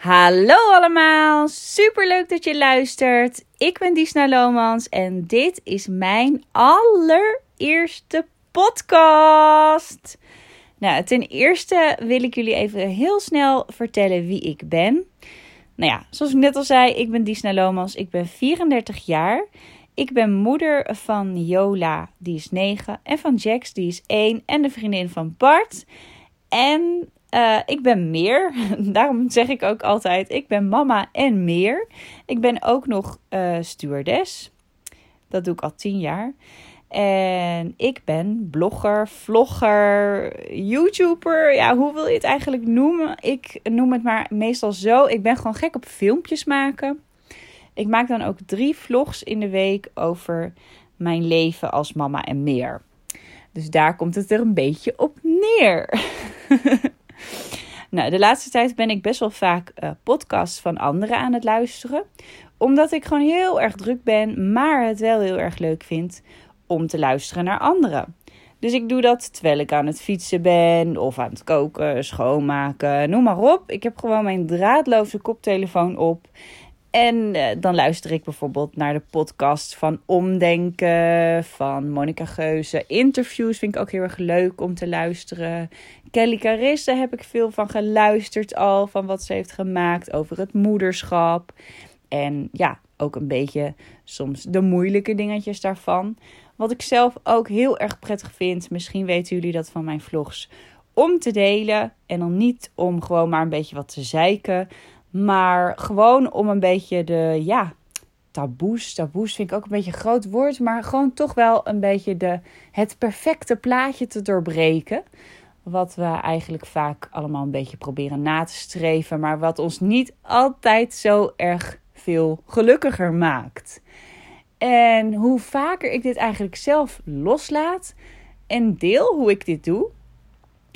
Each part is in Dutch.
Hallo allemaal, super leuk dat je luistert. Ik ben Disna Lomans en dit is mijn allereerste podcast. Nou, ten eerste wil ik jullie even heel snel vertellen wie ik ben. Nou ja, zoals ik net al zei, ik ben Disna Lomans, ik ben 34 jaar. Ik ben moeder van Jola, die is 9, en van Jax, die is 1, en de vriendin van Bart. En uh, ik ben meer. Daarom zeg ik ook altijd: ik ben mama en meer. Ik ben ook nog uh, stewardess. Dat doe ik al tien jaar. En ik ben blogger, vlogger, YouTuber. Ja, hoe wil je het eigenlijk noemen? Ik noem het maar meestal zo. Ik ben gewoon gek op filmpjes maken. Ik maak dan ook drie vlogs in de week over mijn leven als mama en meer. Dus daar komt het er een beetje op neer. Nou, de laatste tijd ben ik best wel vaak uh, podcasts van anderen aan het luisteren. Omdat ik gewoon heel erg druk ben, maar het wel heel erg leuk vind om te luisteren naar anderen. Dus ik doe dat terwijl ik aan het fietsen ben, of aan het koken, schoonmaken, noem maar op. Ik heb gewoon mijn draadloze koptelefoon op. En uh, dan luister ik bijvoorbeeld naar de podcast van Omdenken, van Monica Geuze. Interviews vind ik ook heel erg leuk om te luisteren. Kelly Carisse heb ik veel van geluisterd al, van wat ze heeft gemaakt over het moederschap. En ja, ook een beetje soms de moeilijke dingetjes daarvan. Wat ik zelf ook heel erg prettig vind, misschien weten jullie dat van mijn vlogs, om te delen. En dan niet om gewoon maar een beetje wat te zeiken, maar gewoon om een beetje de, ja, taboes. Taboes vind ik ook een beetje een groot woord, maar gewoon toch wel een beetje de, het perfecte plaatje te doorbreken. Wat we eigenlijk vaak allemaal een beetje proberen na te streven, maar wat ons niet altijd zo erg veel gelukkiger maakt. En hoe vaker ik dit eigenlijk zelf loslaat en deel hoe ik dit doe,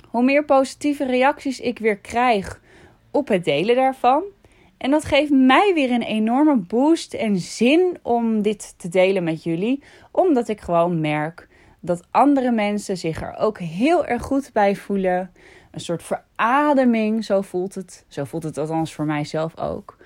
hoe meer positieve reacties ik weer krijg op het delen daarvan. En dat geeft mij weer een enorme boost en zin om dit te delen met jullie, omdat ik gewoon merk dat andere mensen zich er ook heel erg goed bij voelen. Een soort verademing, zo voelt het. Zo voelt het althans voor mijzelf ook.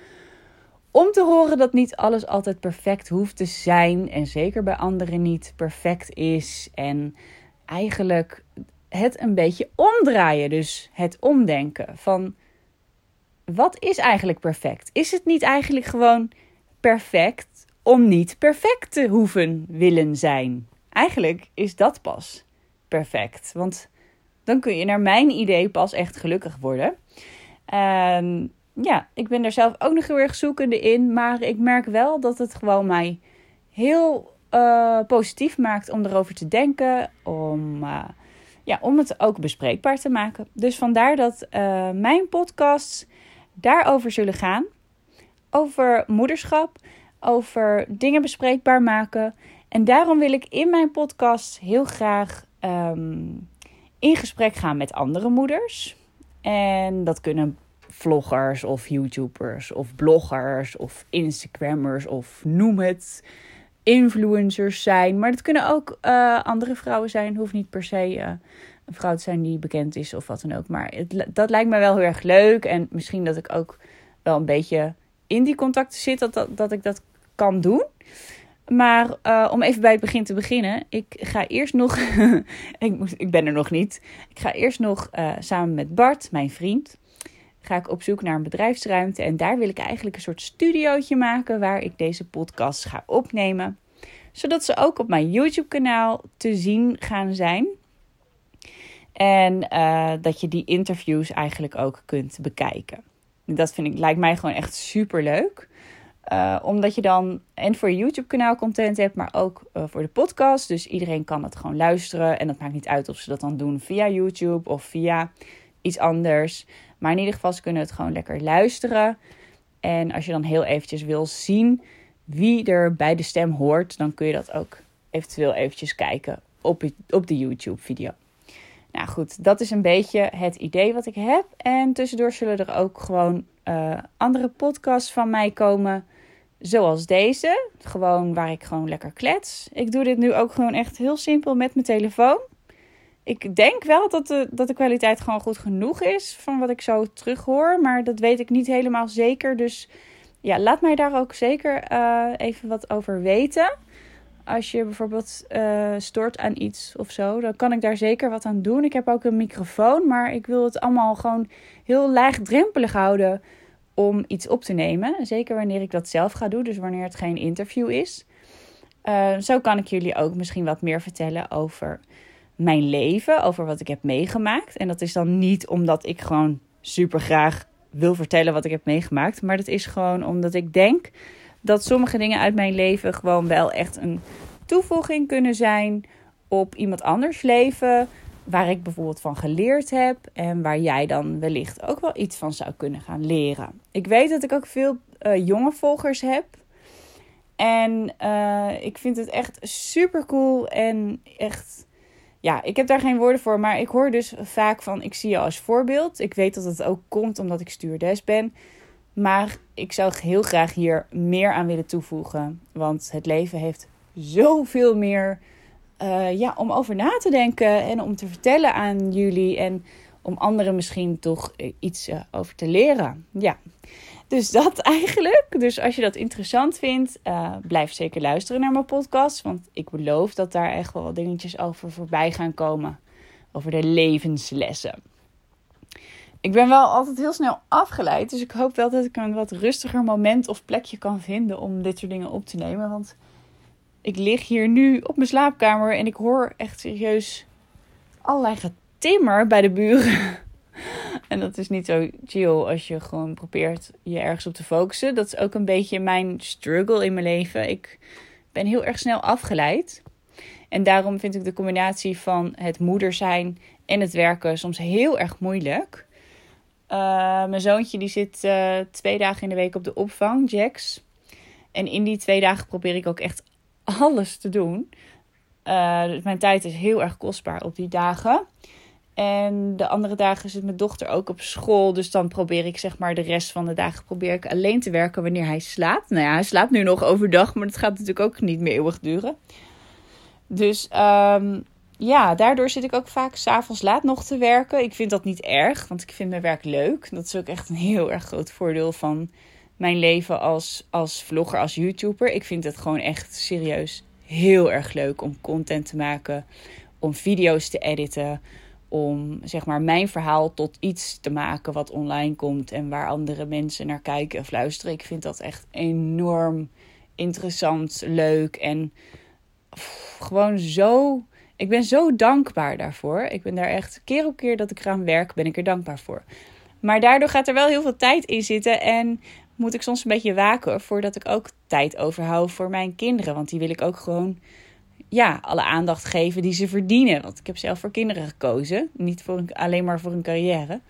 Om te horen dat niet alles altijd perfect hoeft te zijn en zeker bij anderen niet perfect is. En eigenlijk het een beetje omdraaien, dus het omdenken van wat is eigenlijk perfect? Is het niet eigenlijk gewoon perfect om niet perfect te hoeven willen zijn? Eigenlijk is dat pas perfect. Want dan kun je naar mijn idee pas echt gelukkig worden. En ja, ik ben er zelf ook nog heel erg zoekende in. Maar ik merk wel dat het gewoon mij heel uh, positief maakt om erover te denken. Om, uh, ja, om het ook bespreekbaar te maken. Dus vandaar dat uh, mijn podcasts daarover zullen gaan. Over moederschap, over dingen bespreekbaar maken. En daarom wil ik in mijn podcast heel graag um, in gesprek gaan met andere moeders. En dat kunnen vloggers of YouTubers of bloggers of Instagrammers of noem het influencers zijn. Maar dat kunnen ook uh, andere vrouwen zijn. Hoeft niet per se uh, een vrouw te zijn die bekend is of wat dan ook. Maar het, dat lijkt me wel heel erg leuk. En misschien dat ik ook wel een beetje in die contacten zit. Dat, dat, dat ik dat kan doen. Maar uh, om even bij het begin te beginnen. Ik ga eerst nog. ik, ik ben er nog niet. Ik ga eerst nog uh, samen met Bart, mijn vriend. Ga ik op zoek naar een bedrijfsruimte. En daar wil ik eigenlijk een soort studiootje maken. Waar ik deze podcast ga opnemen. Zodat ze ook op mijn YouTube-kanaal te zien gaan zijn. En uh, dat je die interviews eigenlijk ook kunt bekijken. Dat vind ik, lijkt mij gewoon echt super leuk. Uh, omdat je dan en voor je YouTube-kanaal content hebt, maar ook uh, voor de podcast. Dus iedereen kan het gewoon luisteren. En dat maakt niet uit of ze dat dan doen via YouTube of via iets anders. Maar in ieder geval, ze kunnen het gewoon lekker luisteren. En als je dan heel eventjes wil zien wie er bij de stem hoort, dan kun je dat ook eventueel eventjes kijken op, op de YouTube-video. Nou goed, dat is een beetje het idee wat ik heb. En tussendoor zullen er ook gewoon uh, andere podcasts van mij komen Zoals deze, gewoon waar ik gewoon lekker klets. Ik doe dit nu ook gewoon echt heel simpel met mijn telefoon. Ik denk wel dat de, dat de kwaliteit gewoon goed genoeg is van wat ik zo terughoor. Maar dat weet ik niet helemaal zeker. Dus ja, laat mij daar ook zeker uh, even wat over weten. Als je bijvoorbeeld uh, stoort aan iets of zo, dan kan ik daar zeker wat aan doen. Ik heb ook een microfoon, maar ik wil het allemaal gewoon heel laagdrempelig houden om iets op te nemen. Zeker wanneer ik dat zelf ga doen, dus wanneer het geen interview is. Uh, zo kan ik jullie ook misschien wat meer vertellen over mijn leven, over wat ik heb meegemaakt. En dat is dan niet omdat ik gewoon super graag wil vertellen wat ik heb meegemaakt, maar dat is gewoon omdat ik denk dat sommige dingen uit mijn leven gewoon wel echt een toevoeging kunnen zijn op iemand anders leven. Waar ik bijvoorbeeld van geleerd heb en waar jij dan wellicht ook wel iets van zou kunnen gaan leren. Ik weet dat ik ook veel uh, jonge volgers heb. En uh, ik vind het echt super cool en echt. Ja, ik heb daar geen woorden voor, maar ik hoor dus vaak van: ik zie je als voorbeeld. Ik weet dat het ook komt omdat ik stuurdes ben. Maar ik zou heel graag hier meer aan willen toevoegen. Want het leven heeft zoveel meer uh, ja, om over na te denken en om te vertellen aan jullie. En om anderen misschien toch iets uh, over te leren. Ja, dus dat eigenlijk. Dus als je dat interessant vindt, blijf zeker luisteren naar mijn podcast. Want ik beloof dat daar echt wel dingetjes over voorbij gaan komen. Over de levenslessen. Ik ben wel altijd heel snel afgeleid. Dus ik hoop wel dat ik een wat rustiger moment of plekje kan vinden om dit soort dingen op te nemen. Want ik lig hier nu op mijn slaapkamer en ik hoor echt serieus allerlei getimmer bij de buren. En dat is niet zo chill als je gewoon probeert je ergens op te focussen. Dat is ook een beetje mijn struggle in mijn leven. Ik ben heel erg snel afgeleid. En daarom vind ik de combinatie van het moeder zijn en het werken soms heel erg moeilijk. Uh, mijn zoontje die zit uh, twee dagen in de week op de opvang, Jax. En in die twee dagen probeer ik ook echt alles te doen. Uh, dus mijn tijd is heel erg kostbaar op die dagen. En de andere dagen zit mijn dochter ook op school. Dus dan probeer ik zeg maar de rest van de dagen probeer ik alleen te werken wanneer hij slaapt. Nou ja, hij slaapt nu nog overdag, maar dat gaat natuurlijk ook niet meer eeuwig duren. Dus um, ja, daardoor zit ik ook vaak s'avonds laat nog te werken. Ik vind dat niet erg, want ik vind mijn werk leuk. Dat is ook echt een heel erg groot voordeel van mijn leven als, als vlogger, als YouTuber. Ik vind het gewoon echt serieus heel erg leuk om content te maken, om video's te editen, om zeg maar mijn verhaal tot iets te maken wat online komt en waar andere mensen naar kijken of luisteren. Ik vind dat echt enorm interessant, leuk en gewoon zo. Ik ben zo dankbaar daarvoor. Ik ben daar echt keer op keer dat ik eraan werk, ben ik er dankbaar voor. Maar daardoor gaat er wel heel veel tijd in zitten en moet ik soms een beetje waken voordat ik ook tijd overhoud voor mijn kinderen. Want die wil ik ook gewoon ja, alle aandacht geven die ze verdienen. Want ik heb zelf voor kinderen gekozen, niet voor een, alleen maar voor een carrière.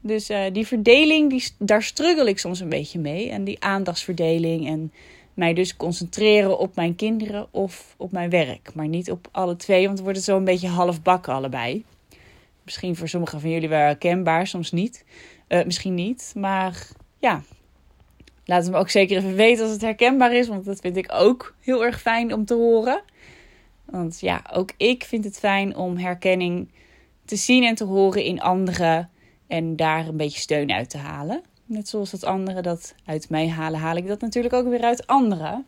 Dus uh, die verdeling, die, daar struggle ik soms een beetje mee. En die aandachtsverdeling en mij dus concentreren op mijn kinderen of op mijn werk. Maar niet op alle twee, want dan wordt het zo een beetje half bakken allebei. Misschien voor sommigen van jullie wel herkenbaar, soms niet. Uh, misschien niet, maar ja. Laat het me ook zeker even weten als het herkenbaar is, want dat vind ik ook heel erg fijn om te horen. Want ja, ook ik vind het fijn om herkenning te zien en te horen in anderen en daar een beetje steun uit te halen. Net zoals dat anderen dat uit mij halen, haal ik dat natuurlijk ook weer uit anderen.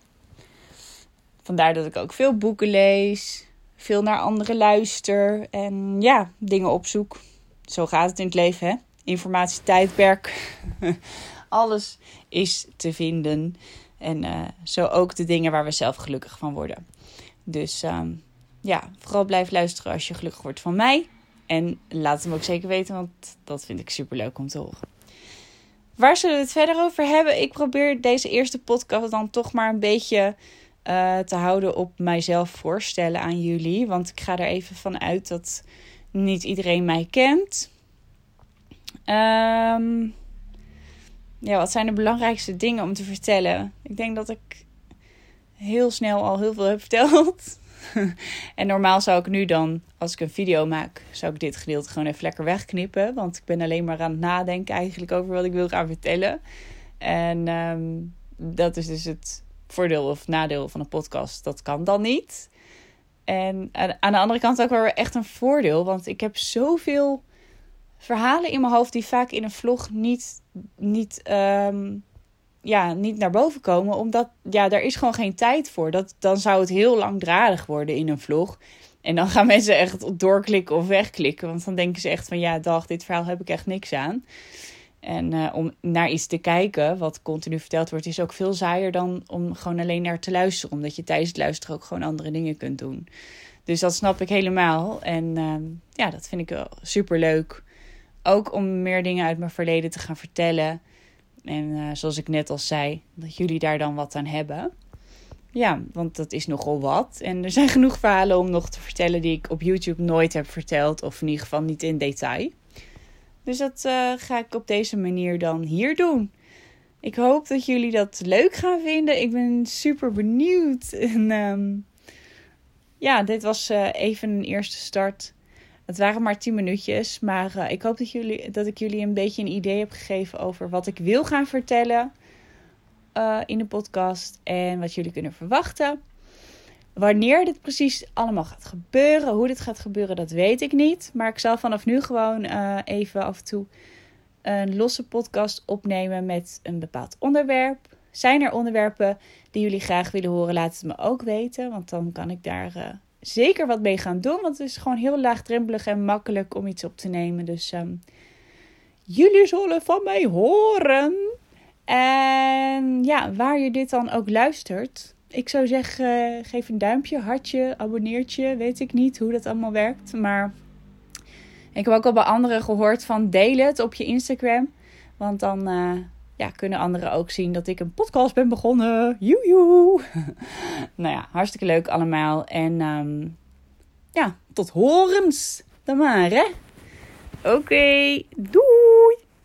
Vandaar dat ik ook veel boeken lees, veel naar anderen luister en ja, dingen opzoek. Zo gaat het in het leven, hè? Informatietijdperk. Alles is te vinden. En uh, zo ook de dingen waar we zelf gelukkig van worden. Dus um, ja, vooral blijf luisteren als je gelukkig wordt van mij. En laat me ook zeker weten, want dat vind ik super leuk om te horen. Waar zullen we het verder over hebben? Ik probeer deze eerste podcast dan toch maar een beetje uh, te houden op mijzelf voorstellen aan jullie. Want ik ga er even van uit dat niet iedereen mij kent. Um, ja, wat zijn de belangrijkste dingen om te vertellen? Ik denk dat ik heel snel al heel veel heb verteld. en normaal zou ik nu dan, als ik een video maak, zou ik dit gedeelte gewoon even lekker wegknippen. Want ik ben alleen maar aan het nadenken eigenlijk over wat ik wil gaan vertellen. En um, dat is dus het voordeel of nadeel van een podcast. Dat kan dan niet. En aan de andere kant ook wel echt een voordeel. Want ik heb zoveel verhalen in mijn hoofd die vaak in een vlog niet, niet, ehm, ja, niet naar boven komen. Omdat ja, daar is gewoon geen tijd voor. Dat, dan zou het heel langdradig worden in een vlog. En dan gaan mensen echt doorklikken of wegklikken. Want dan denken ze echt van ja, dag, dit verhaal heb ik echt niks aan. En uh, om naar iets te kijken wat continu verteld wordt, is ook veel saaier dan om gewoon alleen naar te luisteren. Omdat je tijdens het luisteren ook gewoon andere dingen kunt doen. Dus dat snap ik helemaal. En uh, ja, dat vind ik super leuk. Ook om meer dingen uit mijn verleden te gaan vertellen. En uh, zoals ik net al zei, dat jullie daar dan wat aan hebben. Ja, want dat is nogal wat. En er zijn genoeg verhalen om nog te vertellen die ik op YouTube nooit heb verteld. Of in ieder geval niet in detail. Dus dat uh, ga ik op deze manier dan hier doen. Ik hoop dat jullie dat leuk gaan vinden. Ik ben super benieuwd. En um, ja, dit was uh, even een eerste start. Het waren maar 10 minuutjes. Maar uh, ik hoop dat, jullie, dat ik jullie een beetje een idee heb gegeven over wat ik wil gaan vertellen in de podcast. En wat jullie kunnen verwachten. Wanneer dit precies allemaal gaat gebeuren, hoe dit gaat gebeuren, dat weet ik niet. Maar ik zal vanaf nu gewoon uh, even af en toe een losse podcast opnemen met een bepaald onderwerp. Zijn er onderwerpen die jullie graag willen horen, laat het me ook weten. Want dan kan ik daar zeker wat mee gaan doen. Want het is gewoon heel laagdrempelig en makkelijk om iets op te nemen. Dus um, jullie zullen van mij horen. En ja, waar je dit dan ook luistert ik zou zeggen, geef een duimpje, hartje, abonneertje. Weet ik niet hoe dat allemaal werkt. Maar ik heb ook al bij anderen gehoord van deel het op je Instagram. Want dan uh, ja, kunnen anderen ook zien dat ik een podcast ben begonnen. Joejoe. nou ja, hartstikke leuk allemaal. En um, ja, tot horens dan maar hè. Oké, doei!